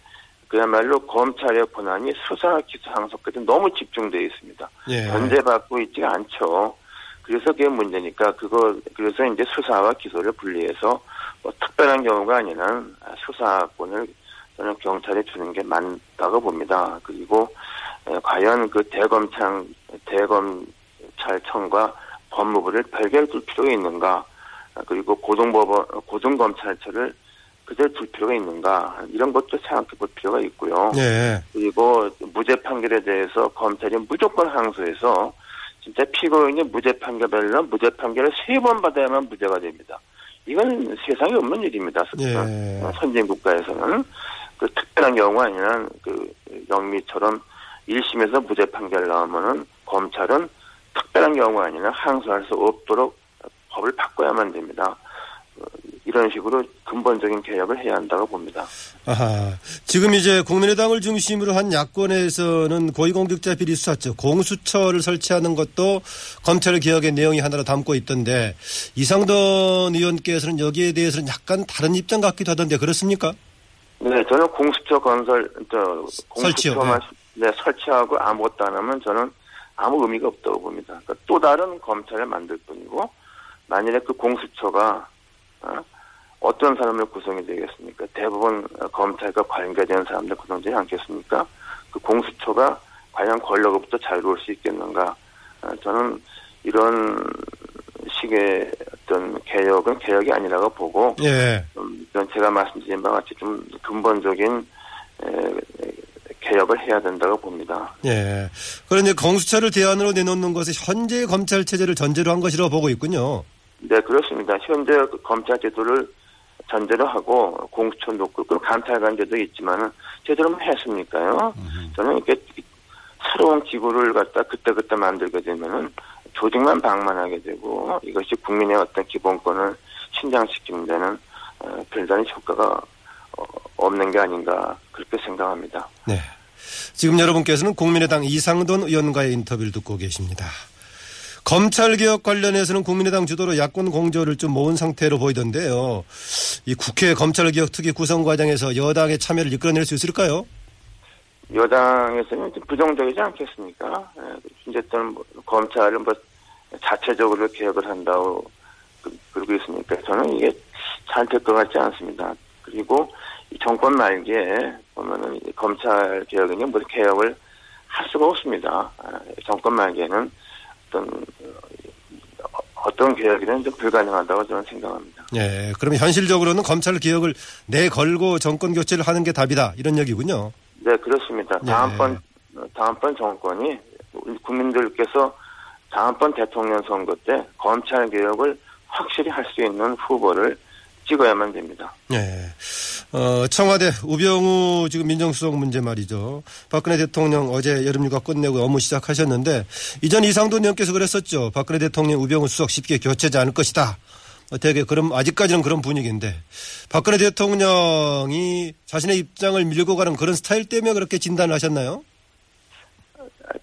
그야말로 검찰의 권한이 수사, 기소, 항소까지 너무 집중되어 있습니다. 예. 견제받고 있지가 않죠. 그래서 그게 문제니까 그거 그래서 이제 수사와 기소를 분리해서 뭐 특별한 경우가 아니는 수사권을 저는 경찰에 주는 게 맞다고 봅니다. 그리고 에, 과연 그 대검찰 대검찰청과 법무부를 별개로 둘 필요가 있는가? 아, 그리고 고등법원 고등검찰청을 그대로 둘 필요가 있는가? 이런 것도 생각해 볼 필요가 있고요. 예. 그리고 무죄 판결에 대해서 검찰이 무조건 항소해서 진짜 피고인이 무죄 판결 받으면 무죄 판결을 세 번 받아야만 무죄가 됩니다. 이건 세상에 없는 일입니다. 예. 어, 선진 국가에서는 그 특별한 경우가 아니라 그 영미처럼 1심에서 무죄 판결 나오면은 검찰은 특별한 경우가 아니라 항소할 수 없도록 법을 바꿔야만 됩니다. 어, 이런 식으로 근본적인 개혁을 해야 한다고 봅니다. 아하. 지금 이제 국민의당을 중심으로 한 야권에서는 고위공직자 비리 수사처 공수처를 설치하는 것도 검찰 개혁의 내용이 하나로 담고 있던데 이상돈 의원께서는 여기에 대해서는 약간 다른 입장 같기도 하던데 그렇습니까? 네, 저는 공수처 건설, 저, 설치요, 공수처만 네, 설치하고 아무것도 안 하면 저는 아무 의미가 없다고 봅니다. 그러니까 또 다른 검찰을 만들 뿐이고, 만일에 그 공수처가, 어, 떤 사람을 구성이 되겠습니까? 대부분 검찰과 관계된 사람들 구성되지 않겠습니까? 그 공수처가 과연 권력으로부터 자유로울 수 있겠는가? 어, 저는 이런 식의 어떤 개혁은 개혁이 아니라고 보고, 예. 제가 말씀드린 바와 같이 좀 근본적인 에, 개혁을 해야 된다고 봅니다. 예. 그런데 공수처를 대안으로 내놓는 것은 현재 검찰 체제를 전제로 한 것이라고 보고 있군요. 네, 그렇습니다. 현재 그 검찰 제도를 전제로 하고 공수처 놓고 그 감찰관제도 있지만은 제대로 했습니까요? 저는 이렇게 새로운 기구를 갖다 그때 그때 만들게 되면은 조직만 방만하게 되고 이것이 국민의 어떤 기본권을 신장시키는 데는 어, 별다른 효과가 어, 없는 게 아닌가 그렇게 생각합니다. 네. 지금 여러분께서는 국민의당 이상돈 의원과의 인터뷰를 듣고 계십니다. 검찰개혁 관련해서는 국민의당 주도로 야권 공조를 좀 모은 상태로 보이던데요. 이 국회 검찰개혁 특위 구성 과정에서 여당의 참여를 이끌어낼 수 있을까요? 여당에서는 좀 부정적이지 않겠습니까? 예, 어쨌든 뭐 검찰은 뭐 자체적으로 개혁을 한다고 그- 그러고 있으니까 저는 이게 잘될것 같지 않습니다. 그리고 이 정권 말기에 보면은 이 검찰 개혁이니 뭐 개혁을 할 수가 없습니다. 아, 정권 말기에는 어떤 어, 어떤 개혁이든 좀 불가능하다고 저는 생각합니다. 예. 그러면 현실적으로는 검찰 개혁을 내 걸고 정권 교체를 하는 게 답이다. 이런 얘기군요. 네, 그렇습니다. 네. 다음번, 다음번 정권이 국민들께서 다음번 대통령 선거 때 검찰 개혁을 확실히 할 수 있는 후보를 찍어야만 됩니다. 예. 어, 청와대 우병우 지금 민정수석 문제 말이죠. 박근혜 대통령 어제 여름휴가 끝내고 업무 시작하셨는데 이전 이상돈 의원께서 그랬었죠. 박근혜 대통령 우병우 수석 쉽게 교체하지 않을 것이다. 어, 되게 그럼 아직까지는 그런 분위기인데 박근혜 대통령이 자신의 입장을 밀고 가는 그런 스타일 때문에 그렇게 진단을 하셨나요?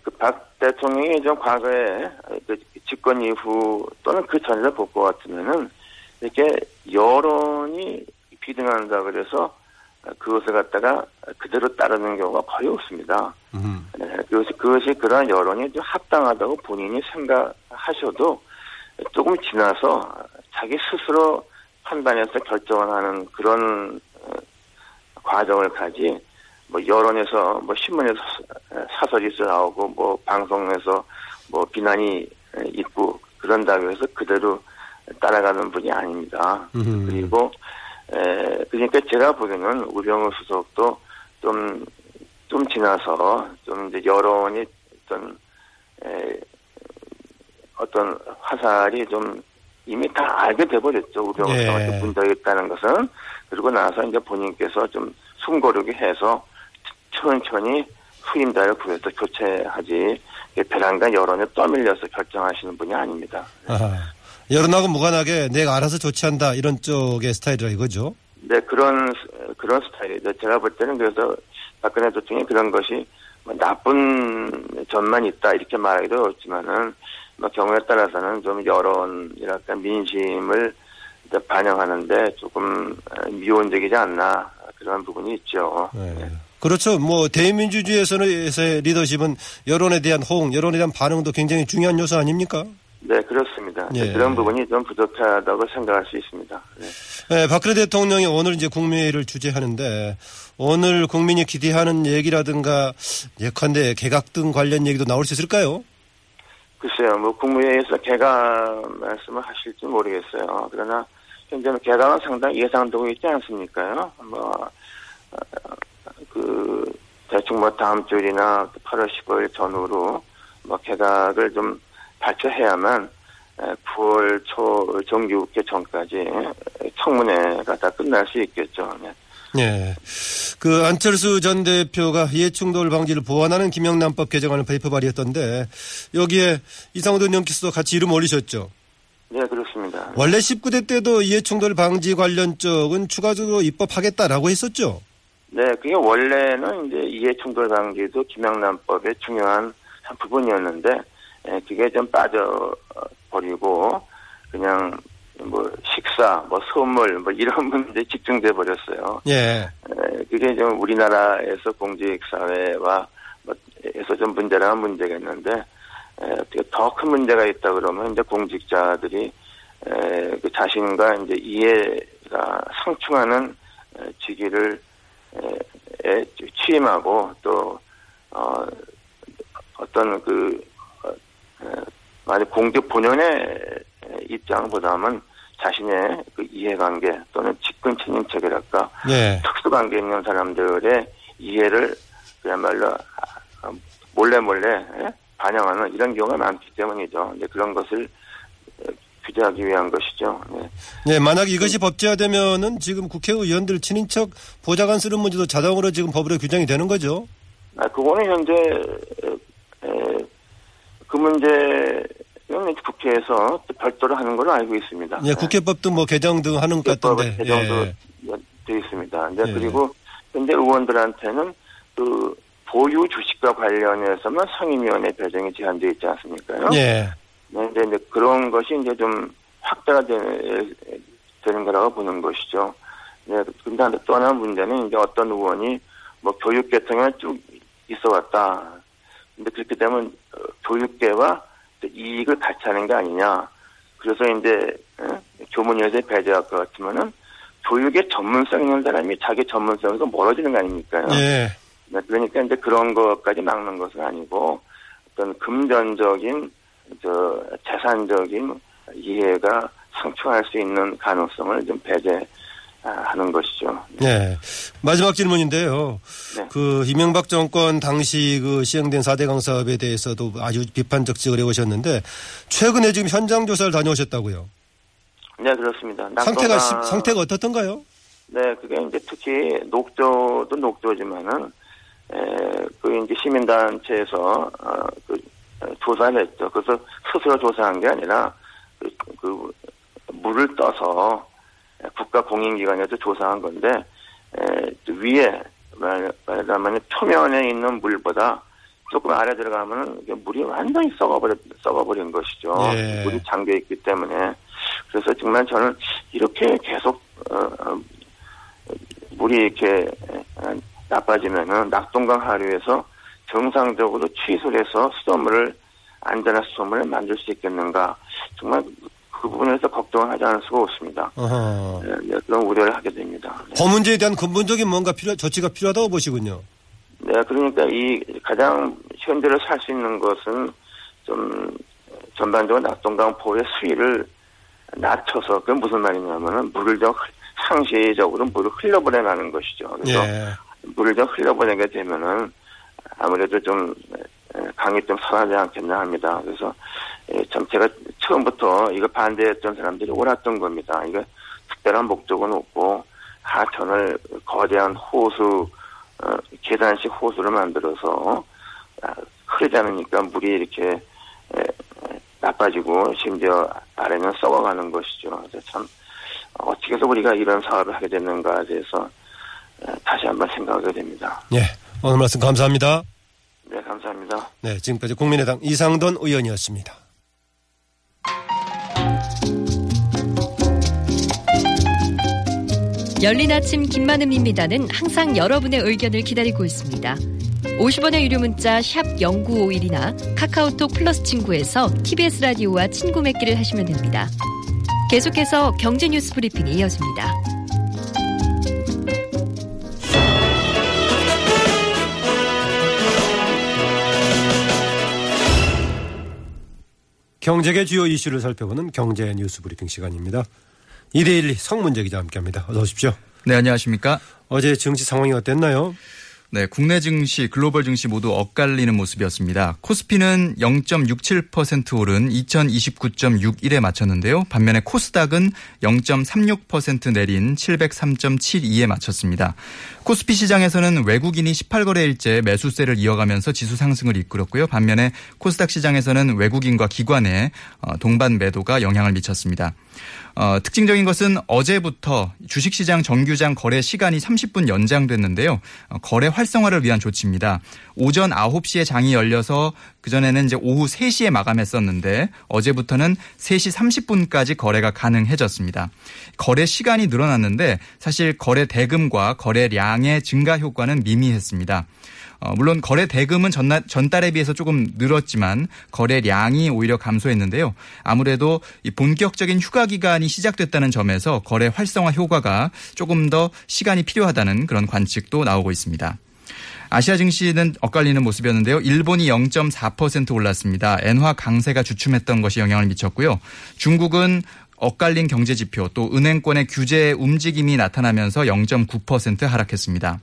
그박 대통령이 좀 과거에 그 집권 이후 또는 그 전에도 볼것 같으면은 이렇게 여론이 비등한다 그래서 그것을 갖다가 그대로 따르는 경우가 거의 없습니다. 음. 네, 그것이, 그것이 그러한 여론이 좀 합당하다고 본인이 생각하셔도 조금 지나서 자기 스스로 판단해서 결정을 하는 그런 어, 과정을 가지 뭐 여론에서 뭐 신문에서 사- 사설이 나오고 뭐 방송에서 뭐 비난이 있고 그런다고 해서 그대로 따라가는 분이 아닙니다. 음. 그리고 에, 그러니까 제가 보기에는 우병우 수석도 좀, 좀 지나서 좀 이제 여론이 어떤, 에, 어떤 화살이 좀 이미 다 알게 돼버렸죠. 우병우 예. 수석한테 문제가 있다는 것은. 그리고 나서 이제 본인께서 좀 숨고르게 해서 천천히 후임자를 구해서 교체하지 베란가 여론에 떠밀려서 결정하시는 분이 아닙니다. 아하. 여론하고 무관하게 내가 알아서 조치한다 이런 쪽의 스타일이라 이거죠. 네, 그런, 그런 스타일이죠. 제가 볼 때는 그래서 박근혜 대통령이 그런 것이 뭐 나쁜 점만 있다 이렇게 말하기도 어렵지만은 뭐 경우에 따라서는 좀 여론이랄까 민심을 반영하는데 조금 어, 미온적이지 않나 그런 부분이 있죠. 네. 그렇죠. 뭐 대민주주의에서의 리더십은 여론에 대한 호응, 여론에 대한 반응도 굉장히 중요한 요소 아닙니까? 네, 그렇습니다. 예. 그런 부분이 좀 부족하다고 생각할 수 있습니다. 네. 네, 박근혜 대통령이 오늘 이제 국무회의를 주재하는데 오늘 국민이 기대하는 얘기라든가 예컨대 개각 등 관련 얘기도 나올 수 있을까요? 글쎄요, 뭐 국무회의에서 개각 말씀을 하실지 모르겠어요. 그러나 현재는 개각은 상당히 예상되고 있지 않습니까요? 뭐, 어, 그, 대충 뭐 다음 주일이나 8월 15일 전후로 뭐 개각을 좀 발표해야만 9월 초 정기국회 전까지 청문회가 다 끝날 수 있겠죠. 네. 예. 그 안철수 전 대표가 이해충돌 방지를 보완하는 김영란법 개정안을 발표 발의했던데 여기에 이상호 의원께서도 같이 이름 올리셨죠. 네, 그렇습니다. 원래 19대 때도 이해충돌 방지 관련 쪽은 추가적으로 입법하겠다라고 했었죠. 네, 그게 원래는 이제 이해충돌 방지도 김영란법의 중요한 한 부분이었는데, 에, 그게 좀 빠져버리고, 그냥 뭐 식사, 뭐 선물, 뭐 이런 문제에 집중돼 버렸어요. 예. 에, 그게 좀 우리나라에서 공직 사회와 뭐 에서 좀 문제라는 문제가 있는데, 더큰 문제가 있다 그러면 이제 공직자들이 에, 그 자신과 이제 이해가 상충하는 에, 직위를 취임하고 또 어, 어떤 그 만약 공직 본연의 입장보다는 자신의 그 이해관계 또는 직권 책임책이랄까 예. 특수관계 있는 사람들의 이해를 그야말로 아, 몰래 몰래 예? 반영하는 이런 경우가 많기 때문이죠. 이제 그런 것을 어, 규제하기 위한 것이죠. 네. 네, 만약 이것이 법제화되면은 지금 국회의원들 친인척 보좌관 쓰는 문제도 자동으로 지금 법으로 규정이 되는 거죠. 아, 그거는 현재 에, 에, 그 문제는 국회에서 또 별도로 하는 걸로 알고 있습니다. 예, 국회법도 뭐 개정 등 하는 것 같던데. 개정도 예. 되어 있습니다. 이제 예. 그리고 현재 의원들한테는 그 보유 주식과 관련해서만 상임위원회 배정이 제한되어 있지 않습니까요? 예. 네, 이제, 이제 그런 것이 이제 좀 확대가 되, 는 거라고 보는 것이죠. 네, 근데 또 하나 문제는 이제 어떤 의원이 뭐 교육 계통에 쭉 있어 왔다. 근데 그렇게 되면 어, 교육계와 또 이익을 같이 하는 게 아니냐. 그래서 이제 어? 교문위원회 배제할 것 같으면은 교육에 전문성 있는 사람이 자기 전문성에서 멀어지는 거 아닙니까요? 예. 네, 그러니까 이제 그런 것까지 막는 것은 아니고 어떤 금전적인 저 재산적인 이해가 상충할 수 있는 가능성을 좀 배제 하는 것이죠. 예. 마지막 질문인데요. 네. 그 이명박 정권 당시 그 시행된 4대강 사업에 대해서도 아주 비판적 지적을 해오셨는데 최근에 지금 현장 조사를 다녀오셨다고요. 네, 그렇습니다. 상태가 시- 상태가 어떻던가요? 네, 그게 이제 특히 녹조도 녹조지만은 에, 그 이제 시민단체에서 어, 그 어, 조사를 했죠. 그래서 스스로 조사한 게 아니라 그, 그 물을 떠서 국가 공인기관에서 조사한 건데 위에 말- 말하자면 표면에 있는 물보다 조금 아래 들어가면은 이게 물이 완전히 썩어버려 썩어버린 것이죠. 예. 물이 잠겨 있기 때문에 그래서 정말 저는 이렇게 계속 어, 어, 물이 이렇게 어, 나빠지면은 낙동강 하류에서 정상적으로 취수를 해서 수돗물을 안전한 수돗물을 만들 수 있겠는가 정말 그 부분에서 걱정을 하지 않을 수가 없습니다. 네, 네, 그런 우려를 하게 됩니다. 네. 그 문제에 대한 근본적인 뭔가 필요 조치가 필요하다고 보시군요. 네, 그러니까 이 가장 현재를 살 수 있는 것은 좀 전반적으로 낙동강 포의 수위를 낮춰서 그게 무슨 말이냐면은 물을 좀 흘- 상시적으로 물을 흘려보내라는 것이죠. 그래서 예. 물을 좀 흘려보내게 되면은 아무래도 좀 에, 강이 좀 살아나지 않겠나 합니다. 그래서 에, 참 제가 처음부터 이거 반대했던 사람들이 옳았던 겁니다. 이거 특별한 목적은 없고 하천을 거대한 호수 어, 계단식 호수를 만들어서 아, 흐르지 않으니까 물이 이렇게 에, 에, 나빠지고 심지어 아래는 썩어가는 것이죠. 참 어떻게 해서 우리가 이런 사업을 하게 됐는가에 대해서 에, 다시 한번 생각하게 됩니다. 예. 오늘 말씀 감사합니다. 네, 감사합니다. 네, 지금까지 국민의당 이상돈 의원이었습니다. 열린 아침 김만음입니다는 항상 여러분의 의견을 기다리고 있습니다. 50원의 유료 문자 샵 0951이나 카카오톡 플러스 친구에서 TBS 라디오와 친구 맺기를 하시면 됩니다. 계속해서 경제 뉴스 브리핑이 이어집니다. 경제계 주요 이슈를 살펴보는 경제 뉴스 브리핑 시간입니다. 이데일리 성문재 기자 함께합니다. 어서 오십시오. 네, 안녕하십니까? 어제 증시 상황이 어땠나요? 네, 국내 증시, 글로벌 증시 모두 엇갈리는 모습이었습니다. 코스피는 0.67% 오른 2029.61에 마쳤는데요. 반면에 코스닥은 0.36% 내린 703.72에 마쳤습니다. 코스피 시장에서는 외국인이 18거래일째 매수세를 이어가면서 지수 상승을 이끌었고요. 반면에 코스닥 시장에서는 외국인과 기관의 어, 동반 매도가 영향을 미쳤습니다. 어, 특징적인 것은 어제부터 주식시장 정규장 거래 시간이 30분 연장됐는데요. 어, 거래 활성화를 위한 조치입니다. 오전 9시에 장이 열려서 그전에는 이제 오후 3시에 마감했었는데 어제부터는 3시 30분까지 거래가 가능해졌습니다. 거래 시간이 늘어났는데 사실 거래 대금과 거래량의 증가 효과는 미미했습니다. 어, 물론 거래 대금은 전날, 전달에 비해서 조금 늘었지만 거래량이 오히려 감소했는데요. 아무래도 이 본격적인 휴가 기간이 시작됐다는 점에서 거래 활성화 효과가 조금 더 시간이 필요하다는 그런 관측도 나오고 있습니다. 아시아 증시는 엇갈리는 모습이었는데요. 일본이 0.4% 올랐습니다. 엔화 강세가 주춤했던 것이 영향을 미쳤고요. 중국은 엇갈린 경제 지표 또 은행권의 규제 움직임이 나타나면서 0.9% 하락했습니다.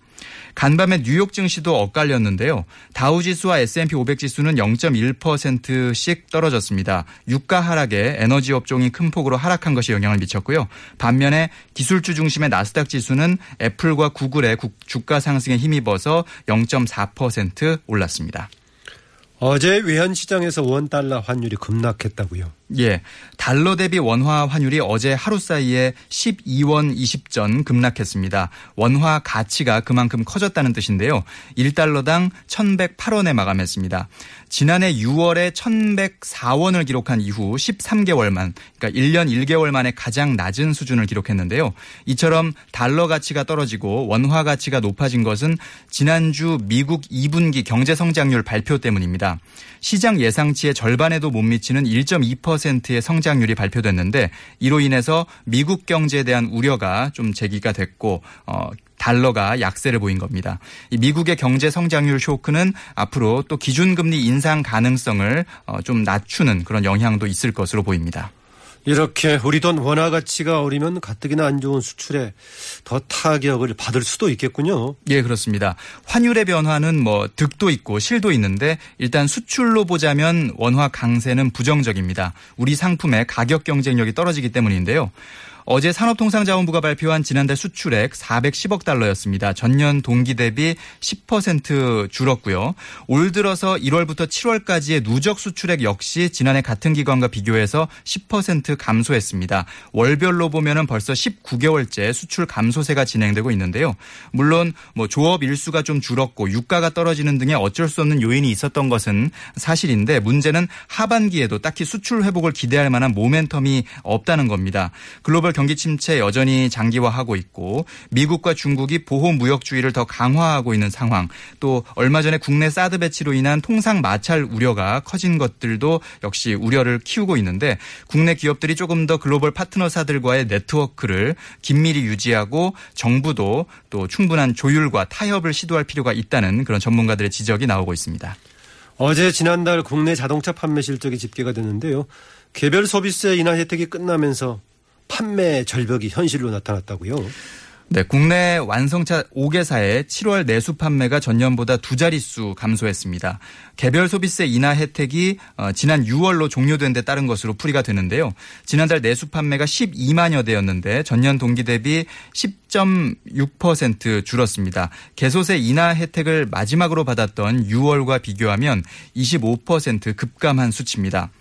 간밤에 뉴욕 증시도 엇갈렸는데요. 다우지수와 S&P 500 지수는 0.1%씩 떨어졌습니다. 유가 하락에 에너지 업종이 큰 폭으로 하락한 것이 영향을 미쳤고요. 반면에 기술주 중심의 나스닥 지수는 애플과 구글의 주가 상승에 힘입어서 0.4% 올랐습니다. 어제 외환 시장에서 원 달러 환율이 급락했다고요. 예. 달러 대비 원화 환율이 어제 하루 사이에 12원 20전 급락했습니다. 원화 가치가 그만큼 커졌다는 뜻인데요. 1달러당 1,108원에 마감했습니다. 지난해 6월에 1,104원을 기록한 이후 13개월만, 그러니까 1년 1개월 만에 가장 낮은 수준을 기록했는데요. 이처럼 달러 가치가 떨어지고 원화 가치가 높아진 것은 지난주 미국 2분기 경제 성장률 발표 때문입니다. 시장 예상치의 절반에도 못 미치는 1.2%의 성장률이 발표됐는데 이로 인해서 미국 경제에 대한 우려가 좀 제기가 됐고 어 달러가 약세를 보인 겁니다. 미국의 경제 성장률 쇼크는 앞으로 또 기준금리 인상 가능성을 어, 좀 낮추는 그런 영향도 있을 것으로 보입니다. 이렇게 우리 돈 원화 가치가 오르면 가뜩이나 안 좋은 수출에 더 타격을 받을 수도 있겠군요. 예, 그렇습니다. 환율의 변화는 뭐 득도 있고 실도 있는데 일단 수출로 보자면 원화 강세는 부정적입니다. 우리 상품의 가격 경쟁력이 떨어지기 때문인데요. 어제 산업통상자원부가 발표한 지난달 수출액 410억 달러였습니다. 전년 동기 대비 10% 줄었고요. 올 들어서 1월부터 7월까지의 누적 수출액 역시 지난해 같은 기간과 비교해서 10% 감소했습니다. 월별로 보면은 벌써 19개월째 수출 감소세가 진행되고 있는데요. 물론 뭐 조업 일수가 좀 줄었고 유가가 떨어지는 등의 어쩔 수 없는 요인이 있었던 것은 사실인데 문제는 하반기에도 딱히 수출 회복을 기대할 만한 모멘텀이 없다는 겁니다. 글로벌 경기 침체 여전히 장기화하고 있고 미국과 중국이 보호 무역주의를 더 강화하고 있는 상황 또 얼마 전에 국내 사드 배치로 인한 통상 마찰 우려가 커진 것들도 역시 우려를 키우고 있는데 국내 기업들이 조금 더 글로벌 파트너사들과의 네트워크를 긴밀히 유지하고 정부도 또 충분한 조율과 타협을 시도할 필요가 있다는 그런 전문가들의 지적이 나오고 있습니다. 어제 지난달 국내 자동차 판매 실적이 집계가 됐는데요. 개별 소비세 인하 혜택이 끝나면서 판매 절벽이 현실로 나타났다고요. 네, 국내 완성차 5개사의 7월 내수 판매가 전년보다 두 자릿수 감소했습니다. 개별 소비세 인하 혜택이 어, 지난 6월로 종료된 데 따른 것으로 풀이가 되는데요. 지난달 내수 판매가 12만여 대였는데 전년 동기 대비 10.6% 줄었습니다. 개소세 인하 혜택을 마지막으로 받았던 6월과 비교하면 25% 급감한 수치입니다.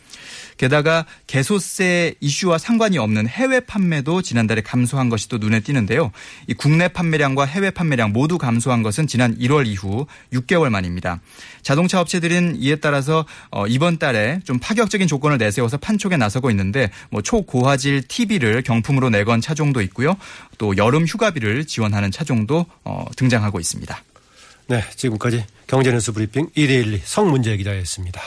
게다가 개소세 이슈와 상관이 없는 해외 판매도 지난달에 감소한 것이 또 눈에 띄는데요. 이 국내 판매량과 해외 판매량 모두 감소한 것은 지난 1월 이후 6개월 만입니다. 자동차 업체들은 이에 따라서 어, 이번 달에 좀 파격적인 조건을 내세워서 판촉에 나서고 있는데 뭐 초고화질 TV를 경품으로 내건 차종도 있고요. 또 여름 휴가비를 지원하는 차종도 어, 등장하고 있습니다. 네, 지금까지 경제뉴스 브리핑 이데일리 성문재 기자였습니다.